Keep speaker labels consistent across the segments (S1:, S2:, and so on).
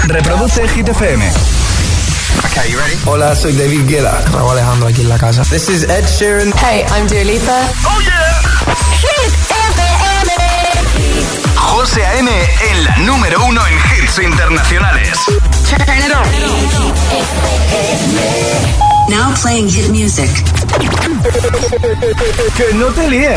S1: Reproduce Hit FM.
S2: Okay, you ready?
S3: Hola, soy David Guetta.
S4: Raúl Alejandro aquí en la casa.
S3: This is Ed Sheeran.
S5: Hey, I'm Dua Lipa.
S1: ¡Oh, yeah!
S6: Hit FM.
S1: José A.M. en la número uno en hits internacionales.
S6: Turn it on.
S7: Now playing hit music.
S1: Que no te líen.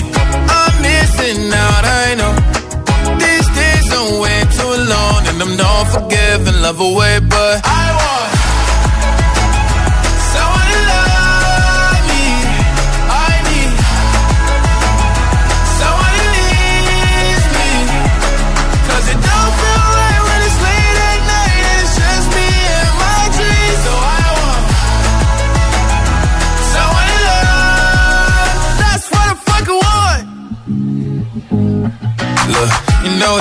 S8: Missing out, I know. These days are way too long, and I'm not forgiving, love away, but I want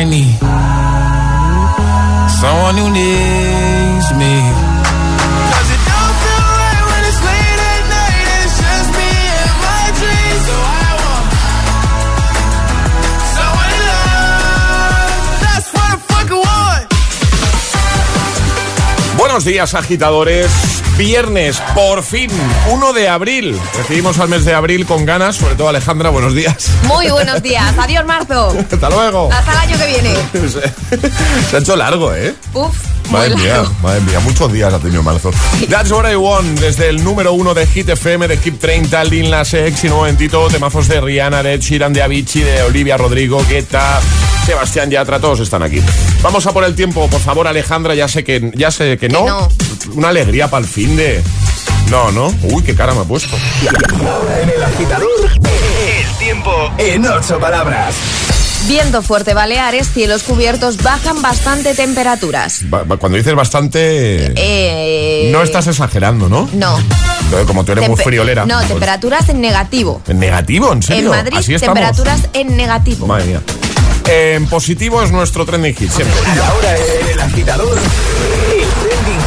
S8: I need someone who needs me. 'Cause it don't feel right when it's late at night and it's just me and my dreams. So I want someone to love. That's what I fucking want.
S9: Buenos días, agitadores. Viernes, por fin, 1 de abril. Recibimos al mes de abril con ganas, sobre todo Alejandra, buenos días.
S5: Muy buenos días. Adiós, marzo.
S9: Hasta luego.
S5: Hasta el año que viene.
S9: Se ha hecho largo, ¿eh?
S5: Uf.
S9: Madre
S5: muy
S9: mía, madre mía, muchos días ha tenido marzo. That's what I want, desde el número uno de Hit FM, de Hit 30, Lil Nas X y un momentito, temazos de Rihanna, de Ed Sheeran, de Avicii, de Olivia Rodrigo, Guetta, Sebastián Yatra, todos están aquí. Vamos a por el tiempo, por favor, Alejandra, ya sé que, ya sé que no.
S5: no.
S9: Una alegría para el fin de... No, no. Uy, qué cara me ha puesto.
S1: Ahora en el agitador, el tiempo en ocho palabras.
S5: Viento fuerte, Baleares, cielos cubiertos, bajan bastante temperaturas.
S9: Ba- ba- Cuando dices bastante...
S5: Eh,
S9: No estás exagerando, ¿no?
S5: No.
S9: Como tú eres muy friolera.
S5: No,
S9: pues-
S5: temperaturas en negativo.
S9: ¿En negativo? ¿En serio?
S5: En Madrid,
S9: Así
S5: temperaturas en negativo.
S9: Madre mía. En positivo es nuestro trending hit, siempre.
S1: Y ahora en el agitador,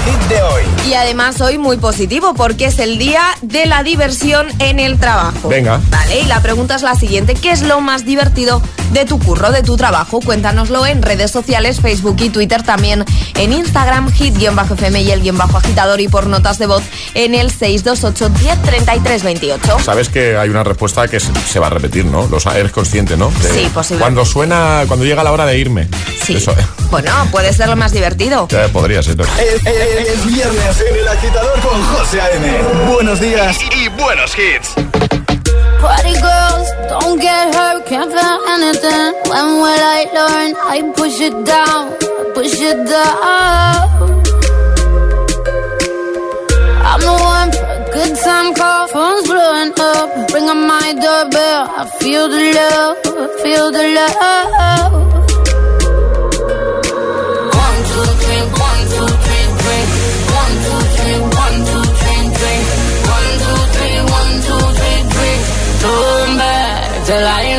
S1: hit de hoy.
S5: Y además hoy muy positivo porque es el día de la diversión en el trabajo.
S9: Venga.
S5: Vale, y la pregunta es la siguiente. ¿Qué es lo más divertido de tu curro, de tu trabajo? Cuéntanoslo en redes sociales, Facebook y Twitter, también en Instagram, hit-fm y el guion bajo agitador y por notas de voz en el 628 10 28.
S9: Sabes que hay una respuesta que se, va a repetir, ¿no? Eres consciente, ¿no? De-
S5: Sí, posiblemente.
S9: Cuando suena, cuando llega la hora de irme.
S5: Sí.
S9: Eso,
S5: Bueno, puede ser lo más divertido.
S9: ya podría ser.
S1: Es, es- es viernes en el agitador con José A.M. Buenos días y, y buenos hits.
S10: Party girls, don't get hurt, can't feel anything. When will I learn? I push it down, push it down. I'm the one for a good time call, phone's blowing up. Ring on my doorbell, I feel the love, feel the love. till I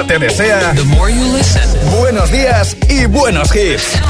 S1: te desea buenos días y buenos hits.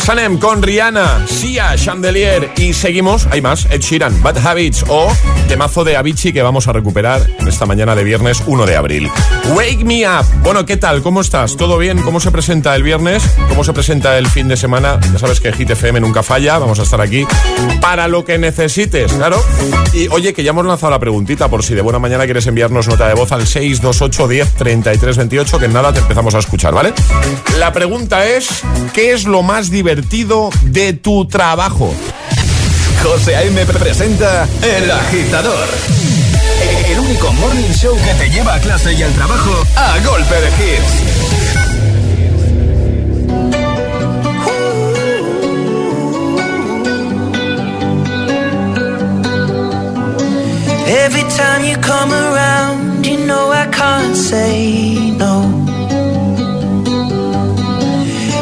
S9: Sanem con Rihanna, Sia, Chandelier y seguimos, hay más, Ed Sheeran, Bad Habits o temazo de Avicii que vamos a recuperar en esta mañana de viernes 1 de abril. Wake Me Up. Bueno, ¿qué tal? ¿Cómo estás? ¿Todo bien? ¿Cómo se presenta el viernes? ¿Cómo se presenta el fin de semana? Ya sabes que Hit FM nunca falla, vamos a estar aquí para lo que necesites, claro. Y oye, que ya hemos lanzado la preguntita por si de buena mañana quieres enviarnos nota de voz al 628 10 33 28, que en nada te empezamos a escuchar, ¿vale? La pregunta es, ¿qué es lo más divertido de tu trabajo?
S1: José A.M. presenta El Agitador. El único morning show que te lleva a clase y al trabajo a golpe de hits.
S11: Every time you come around, you know I can't say no.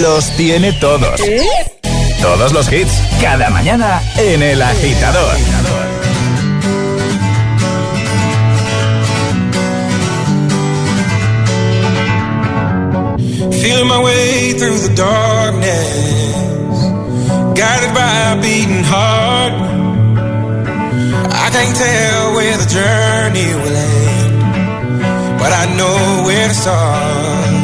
S1: Los tiene todos. Todos los hits, cada mañana en El Agitador.
S8: Feeling my way through the darkness, guided by a beating heart. I can't tell where the journey will end, but I know where to start.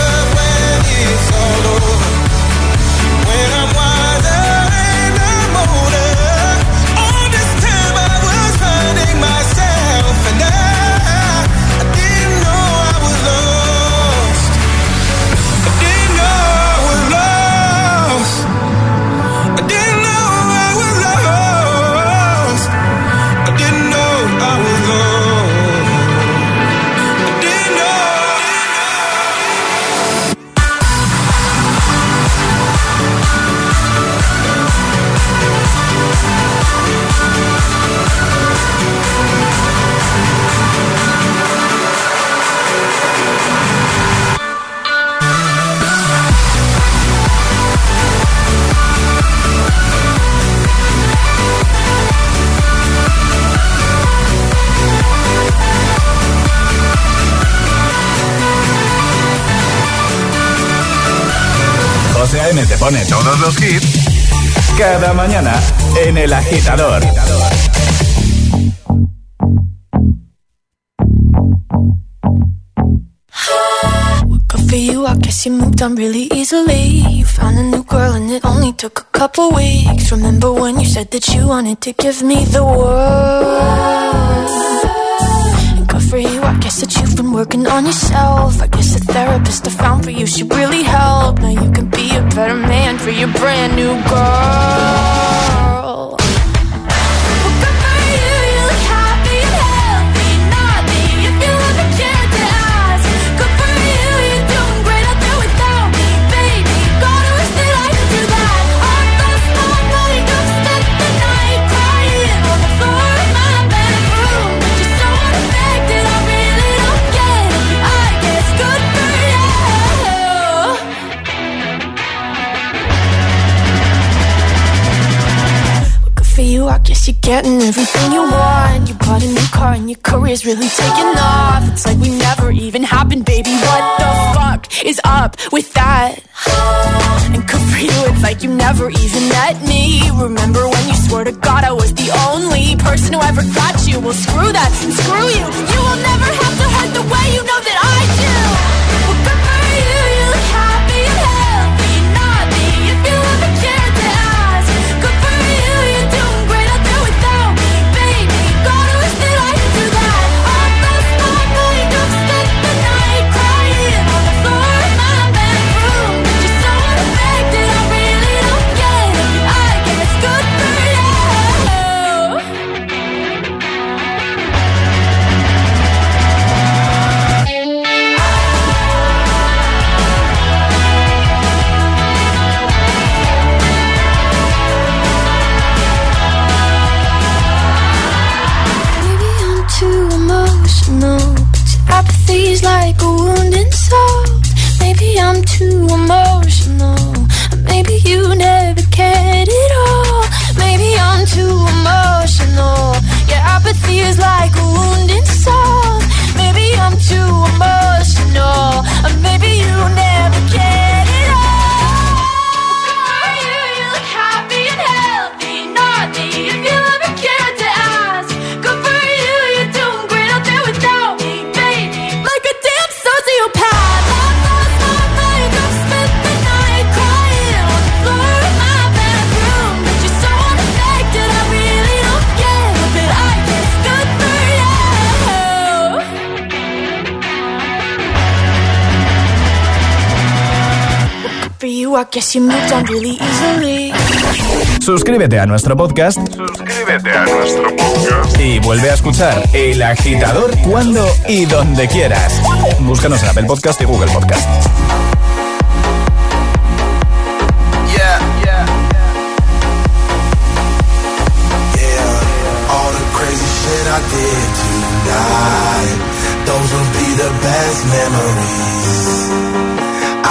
S1: A.M. te pone todos los hits cada mañana en El Agitador.
S12: For you, I guess you moved on really easily. You found a new girl and it only took a couple weeks. Remember when you said that you wanted to give me the world? I guess that you've been working on yourself. I guess the therapist I found for you should really help. Now you can be a better man for your brand new girl. Guess you're getting everything you want. You bought a new car and your career's really taking off. It's like we never even happened, baby. What the fuck is up with that? And good for you, it's like you never even met me. Remember when you swore to God I was the only person who ever got you? Well, screw that and screw you. You will never have to hurt the way you know that I do. You I guess you moved on really easily.
S1: Suscríbete a nuestro podcast.
S13: Suscríbete a nuestro podcast.
S1: Y vuelve a escuchar El Agitador cuando y donde quieras. Búscanos en Apple Podcast y Google Podcast.
S2: Yeah, yeah. Yeah, all the crazy shit I did tonight. Those will be the best memories.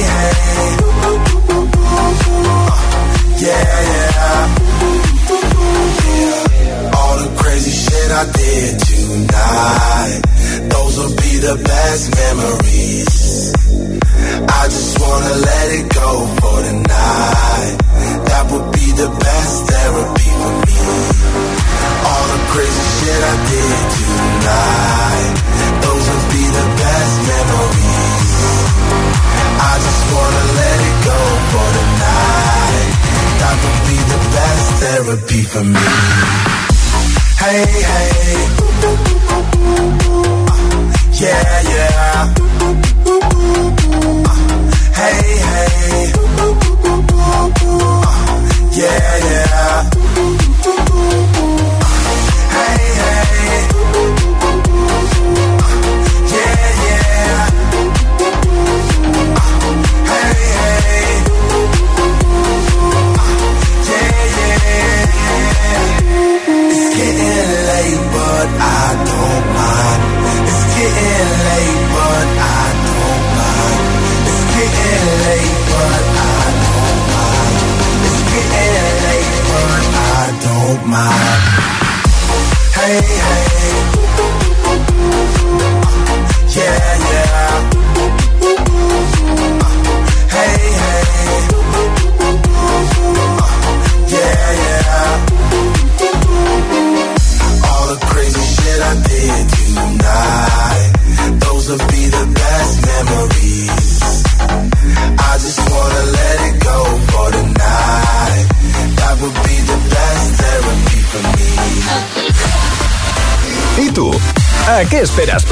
S2: Hey, hey.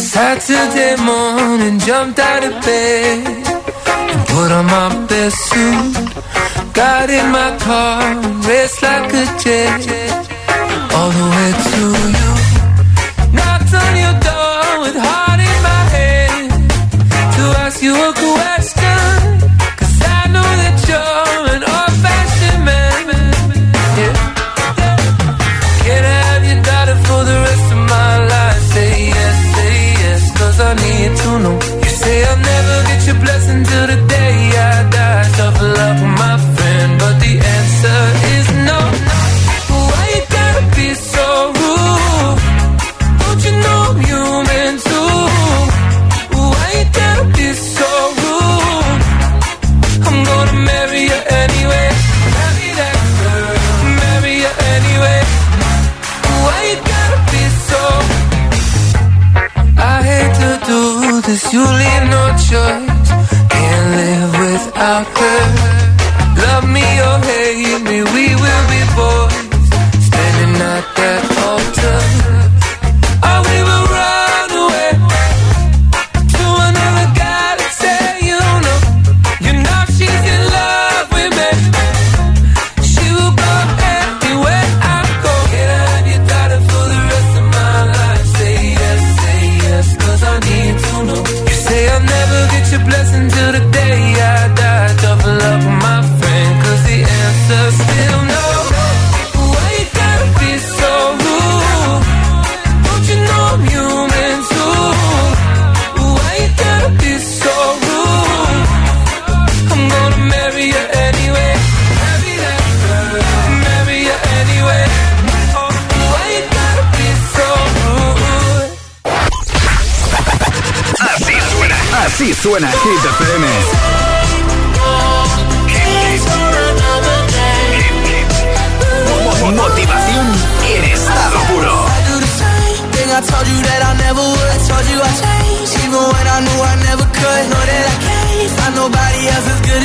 S14: Saturday morning, jumped out of bed and put on my best suit. Got in my car, and raced like a jet all the way to you. Knocked on your door with heart in my head to ask you a question. You leave no choice. Can't live without her.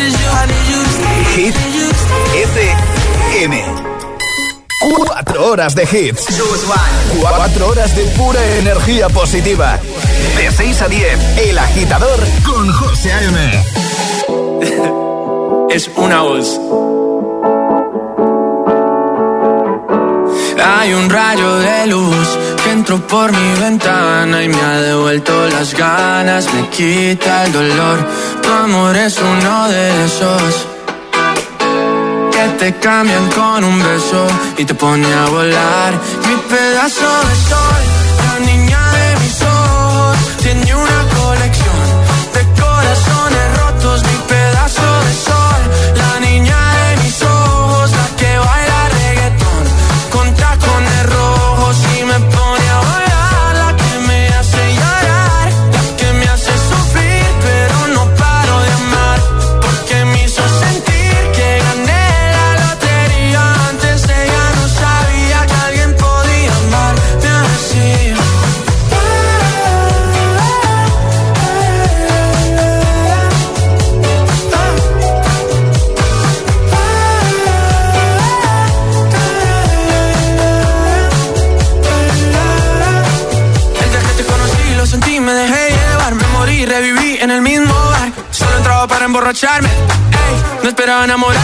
S11: As you. I need you to stay.
S1: Hit. FM. Cuatro horas de hits. Cuatro horas de pura energía positiva. De 6 a 10, El Agitador con José A.M.
S15: es una voz. Hay un rayo de luz que entró por mi ventana y me ha devuelto las ganas, me quita el dolor. Tu amor es uno de esos que te cambian con un beso y te pone a volar. Mi pedazo de sol, la niña tiene una colección ey, no esperaba enamorarme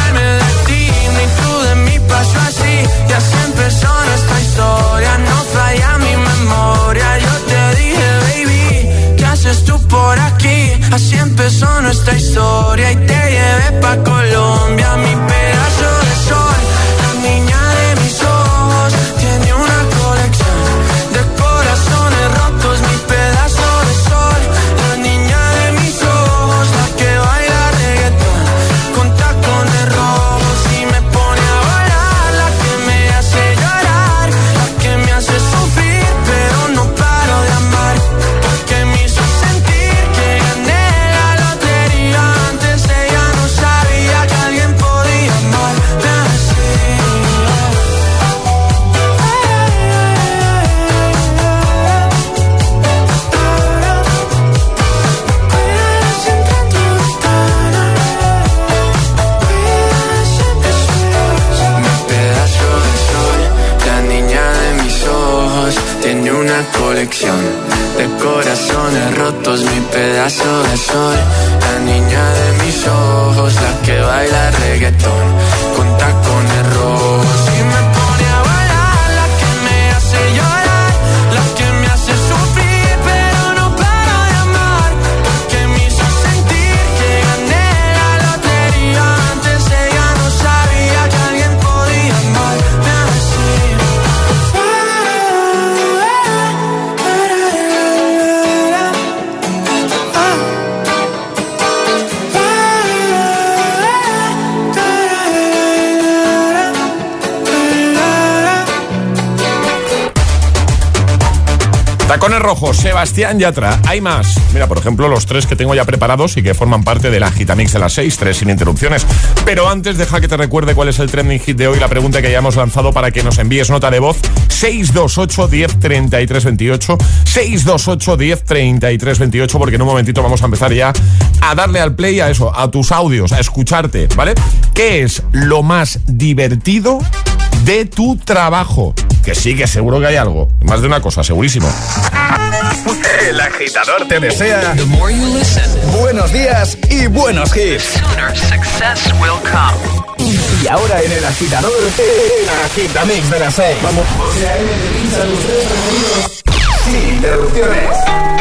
S9: Sebastián Yatra. Hay más. Mira, por ejemplo, los tres que tengo ya preparados y que forman parte de la Gitamix de las seis, tres sin interrupciones. Pero antes, deja que te recuerde cuál es el trending hit de hoy, la pregunta que ya hemos lanzado para que nos envíes nota de voz. 628 10 33 28. 628 10 33 28, porque en un momentito vamos a empezar ya a darle al play a eso, a tus audios, a escucharte, ¿vale? ¿Qué es lo más divertido de tu trabajo? Que sí, que seguro que hay algo. Más de una cosa, segurísimo.
S1: El agitador te desea buenos días y buenos hits.
S4: Sooner success will come.
S1: Y ahora en el agitador, el agitamix de las 6. Vamos. Sin interrupciones.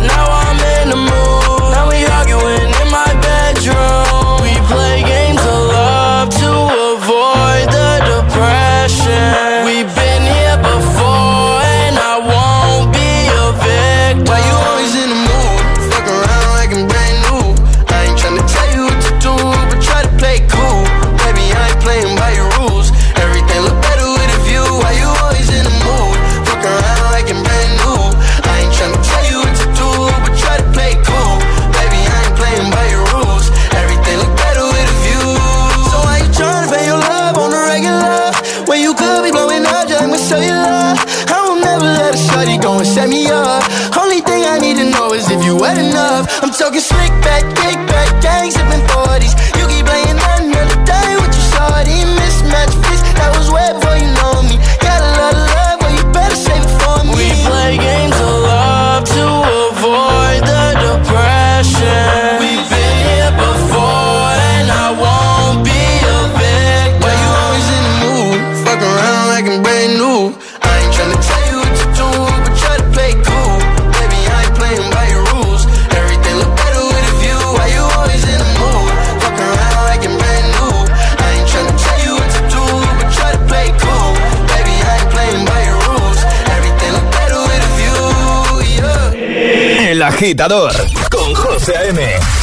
S16: agitador con José A.M.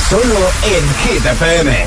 S16: Solo en Hit FM.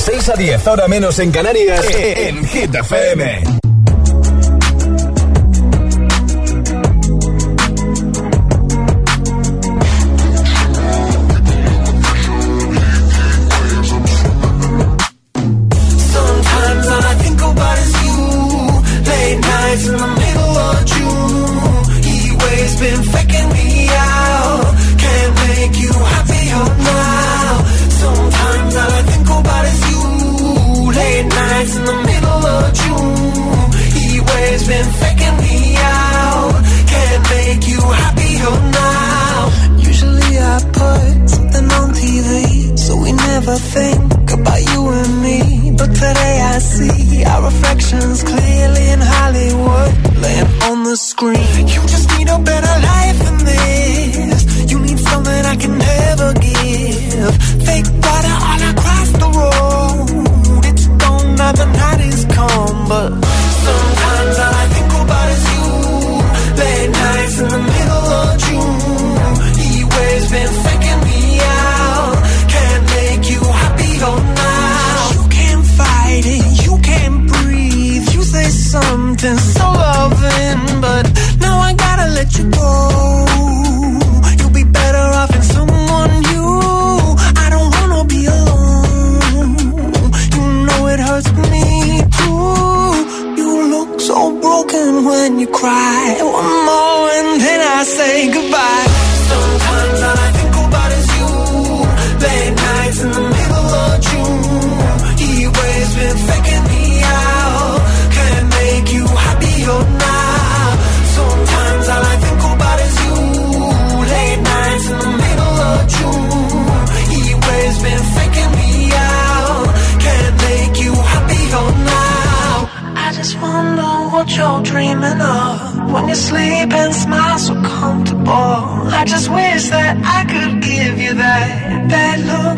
S11: 6 a 10, ahora menos en Canarias, en Hit FM.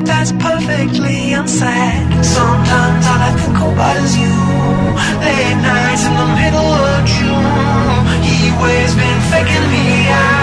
S17: That's perfectly unsaid. Sometimes all I think about is you. Late nights in the middle of June. He waves been faking me out.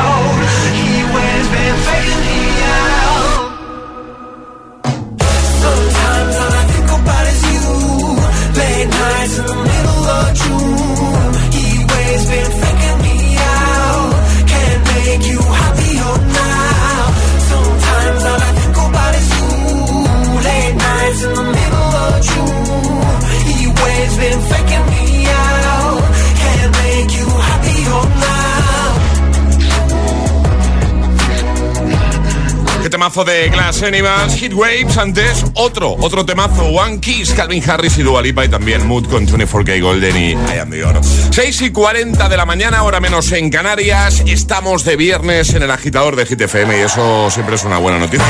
S9: De Glass Animals, Hit Waves, antes otro, otro temazo, One Kiss, Calvin Harris y Dua Lipa y también Mood con 24K Golden y I Am The Oro. 6 y 40 de la mañana, hora menos en Canarias, estamos de viernes en el agitador de Hit FM y eso siempre es una buena noticia.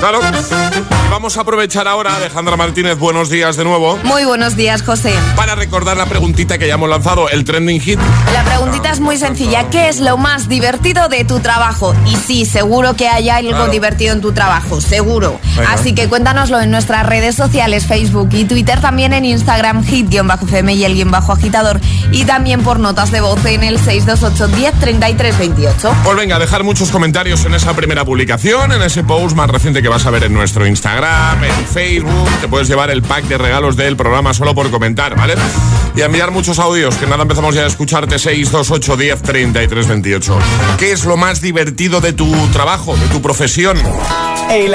S9: Claro, vamos a aprovechar ahora, Alejandra Martínez, buenos días de nuevo,
S5: Muy buenos días, José.
S9: para recordar la preguntita que ya hemos lanzado, el trending hit.
S5: La preguntita es muy sencilla. ¿Qué es lo más divertido de tu trabajo? Y sí, seguro que hay algo
S9: Claro.
S5: divertido en tu trabajo, seguro.
S9: Venga.
S5: Así que cuéntanoslo en nuestras redes sociales, Facebook y Twitter, también en Instagram, hit-fm y el guion bajo agitador. Y también por notas de voz en el 628 10 33 28.
S9: Pues venga, dejar muchos comentarios en esa primera publicación, en ese post más reciente que vas a ver en nuestro Instagram, en Facebook. Te puedes llevar el pack de regalos del programa solo por comentar, ¿vale? Y a enviar muchos audios, que nada empezamos ya a escucharte 628 10 33 28. ¿Qué es lo más divertido de tu trabajo, de tu profesión?
S11: El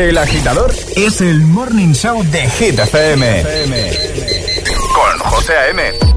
S18: El agitador es el morning show de Hit FM. Con José A.M.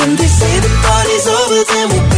S11: When they say the party's over, then we'll.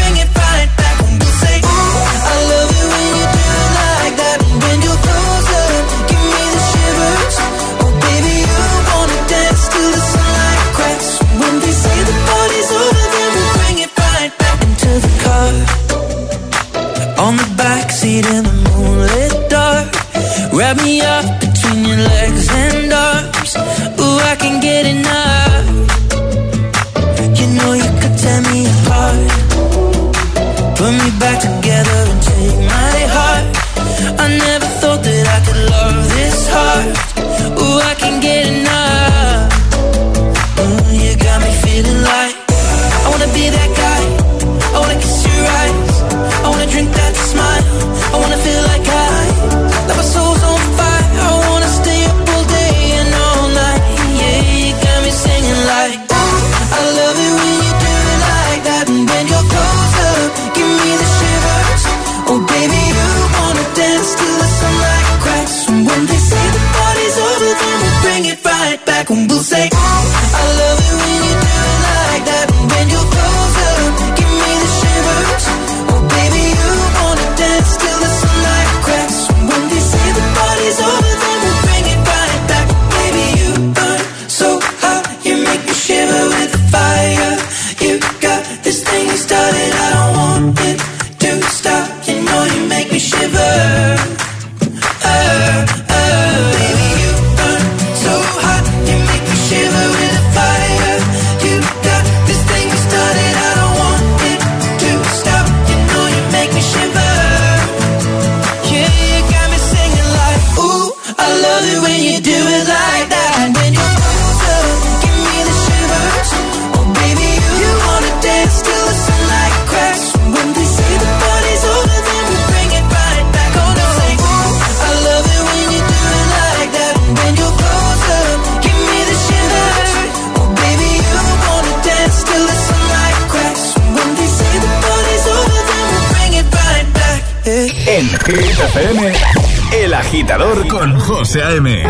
S18: El Agitador con José A.M.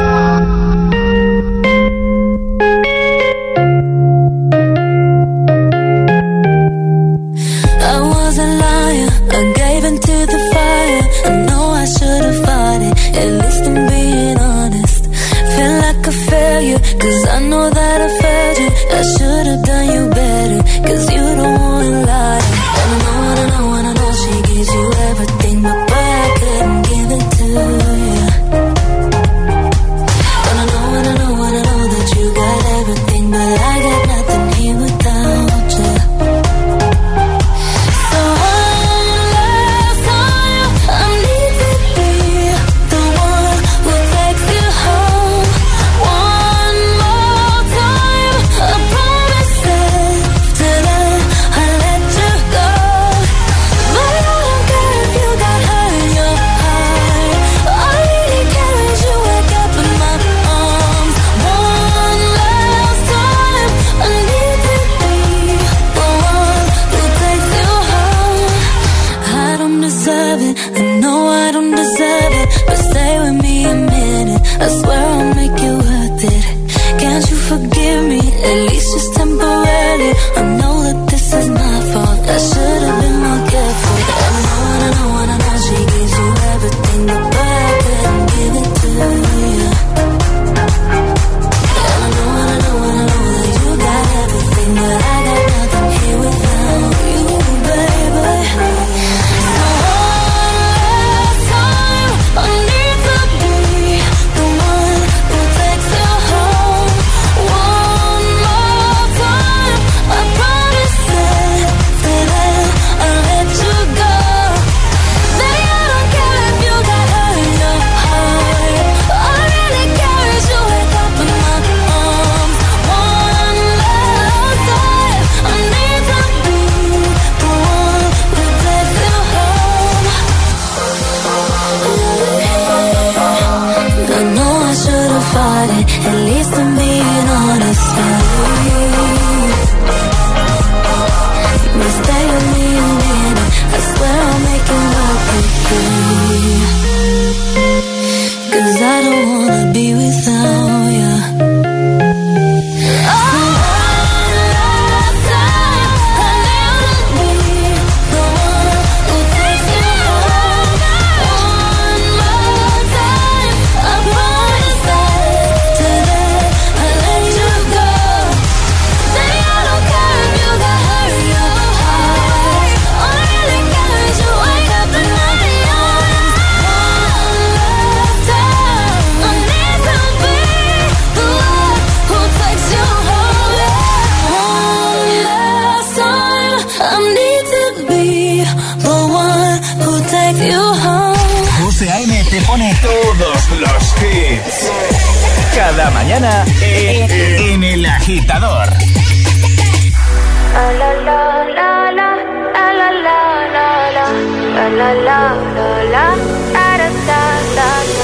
S1: mañana en, en El Agitador.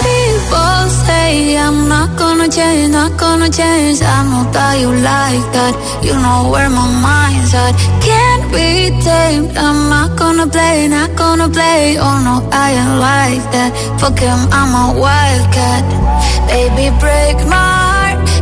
S19: People say I'm not gonna change, not gonna change. I know that you like that. You know where my mind's at. Can't be tamed. I'm not gonna play, not gonna play. Oh no, I ain't like that. Fuck him, I'm a wildcat. Baby, break my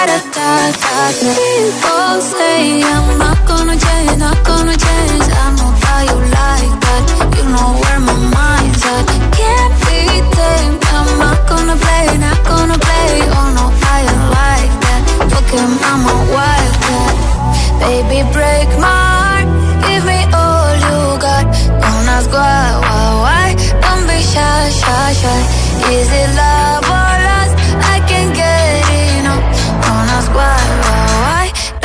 S19: People say I'm not gonna change, not gonna change. I know that you like that. You know where my mind's at. Can't be tamed. I'm not gonna play, not gonna play. Oh no, I ain't like that. Fuck him, I'm a wildcat. Baby, break my heart. Give me all you got. Don't ask why, why, why. Don't be shy, shy, shy. Is it love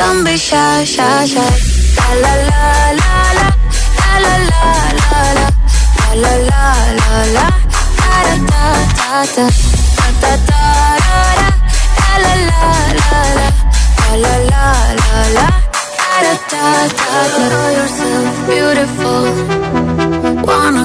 S19: Don't be shy, shy, shy. La la la la la. La la la la la. La la la. Da da da da da. Da da da. La la la la la. La la la la la. Da da da da. Beautiful. Wanna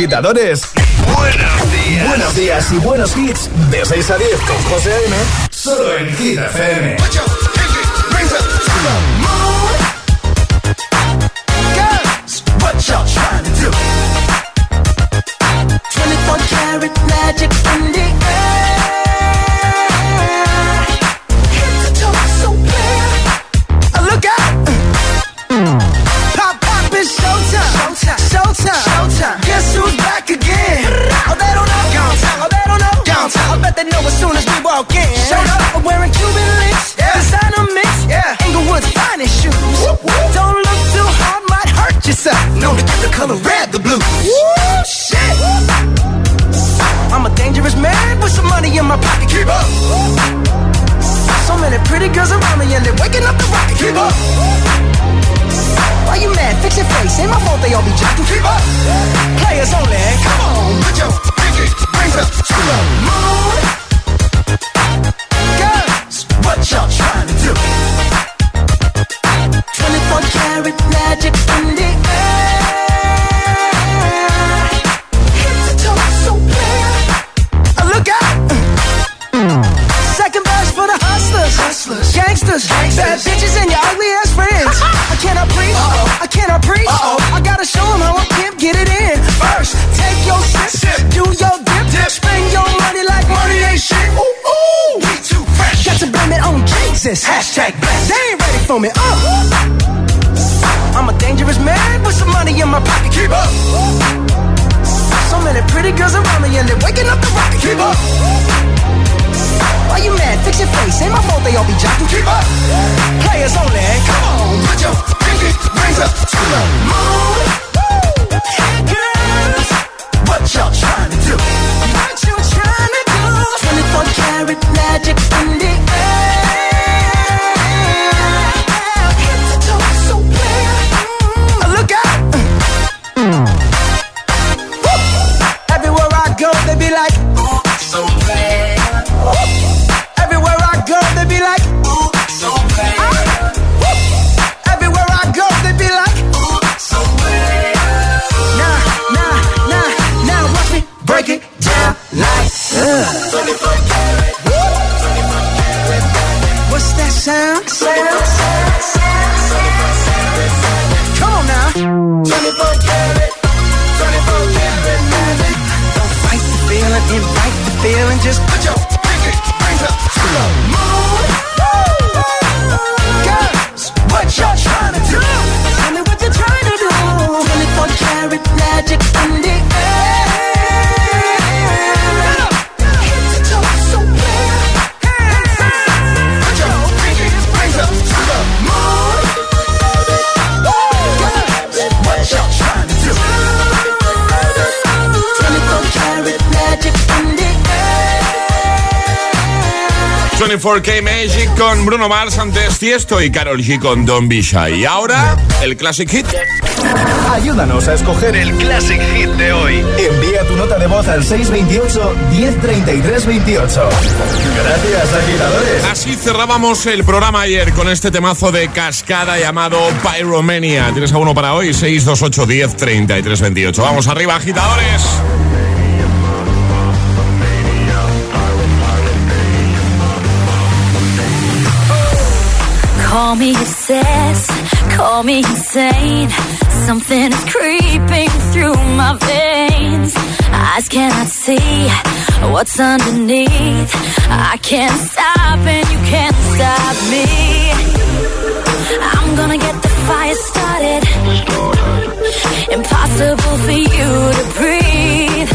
S1: agitadores. Buenos días. Buenos días y buenos hits. De 6 a 10 con José A.M. Solo en Hit FM.
S20: What y'all trying to do? 24 karat magic
S9: 24K Magic con Bruno Mars antes Tiesto y Carol G con Don Be Shy. Y ahora, el Classic Hit.
S1: Ayúdanos a escoger el Classic Hit de hoy. Envía tu nota de voz al 628 1033 28. Gracias, agitadores.
S9: Así cerrábamos el programa ayer con este temazo de cascada llamado Pyromania. ¿Tienes alguno para hoy? 628 10 33 28. Vamos arriba, agitadores.
S10: Call me obsessed, call me insane. Something is creeping through my veins. Eyes cannot see what's underneath. I can't stop and you can't stop me. I'm gonna get the fire started. Impossible for you to breathe.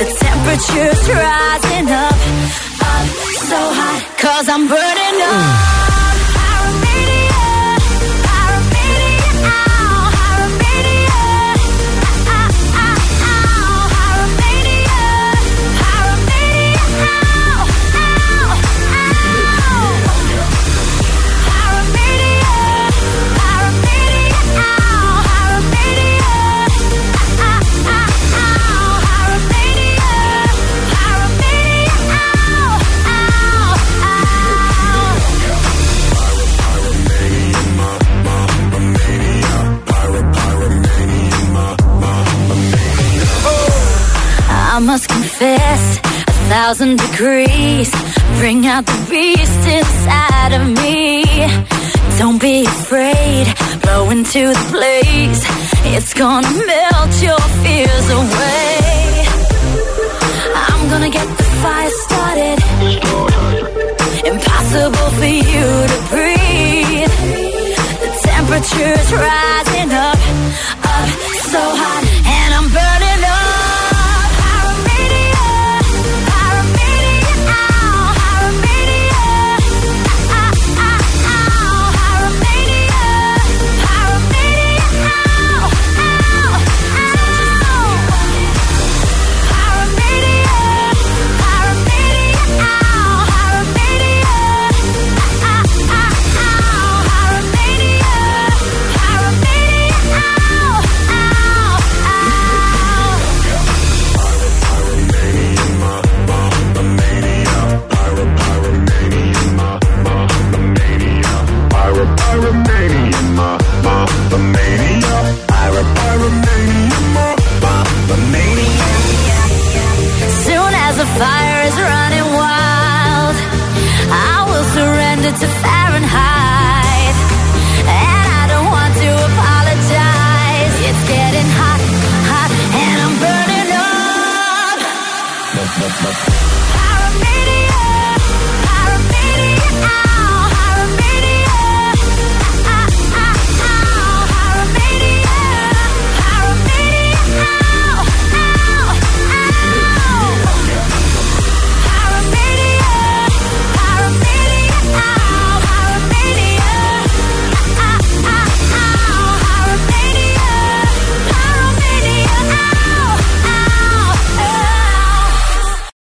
S10: The temperature's rising up, up so hot. Cause I'm burning up. Must confess, a thousand degrees bring out the beast inside of me. Don't be afraid, blow into the blaze. It's gonna melt your fears away. I'm gonna get the fire started. Impossible for you to breathe. The temperature's rising up, up so hot,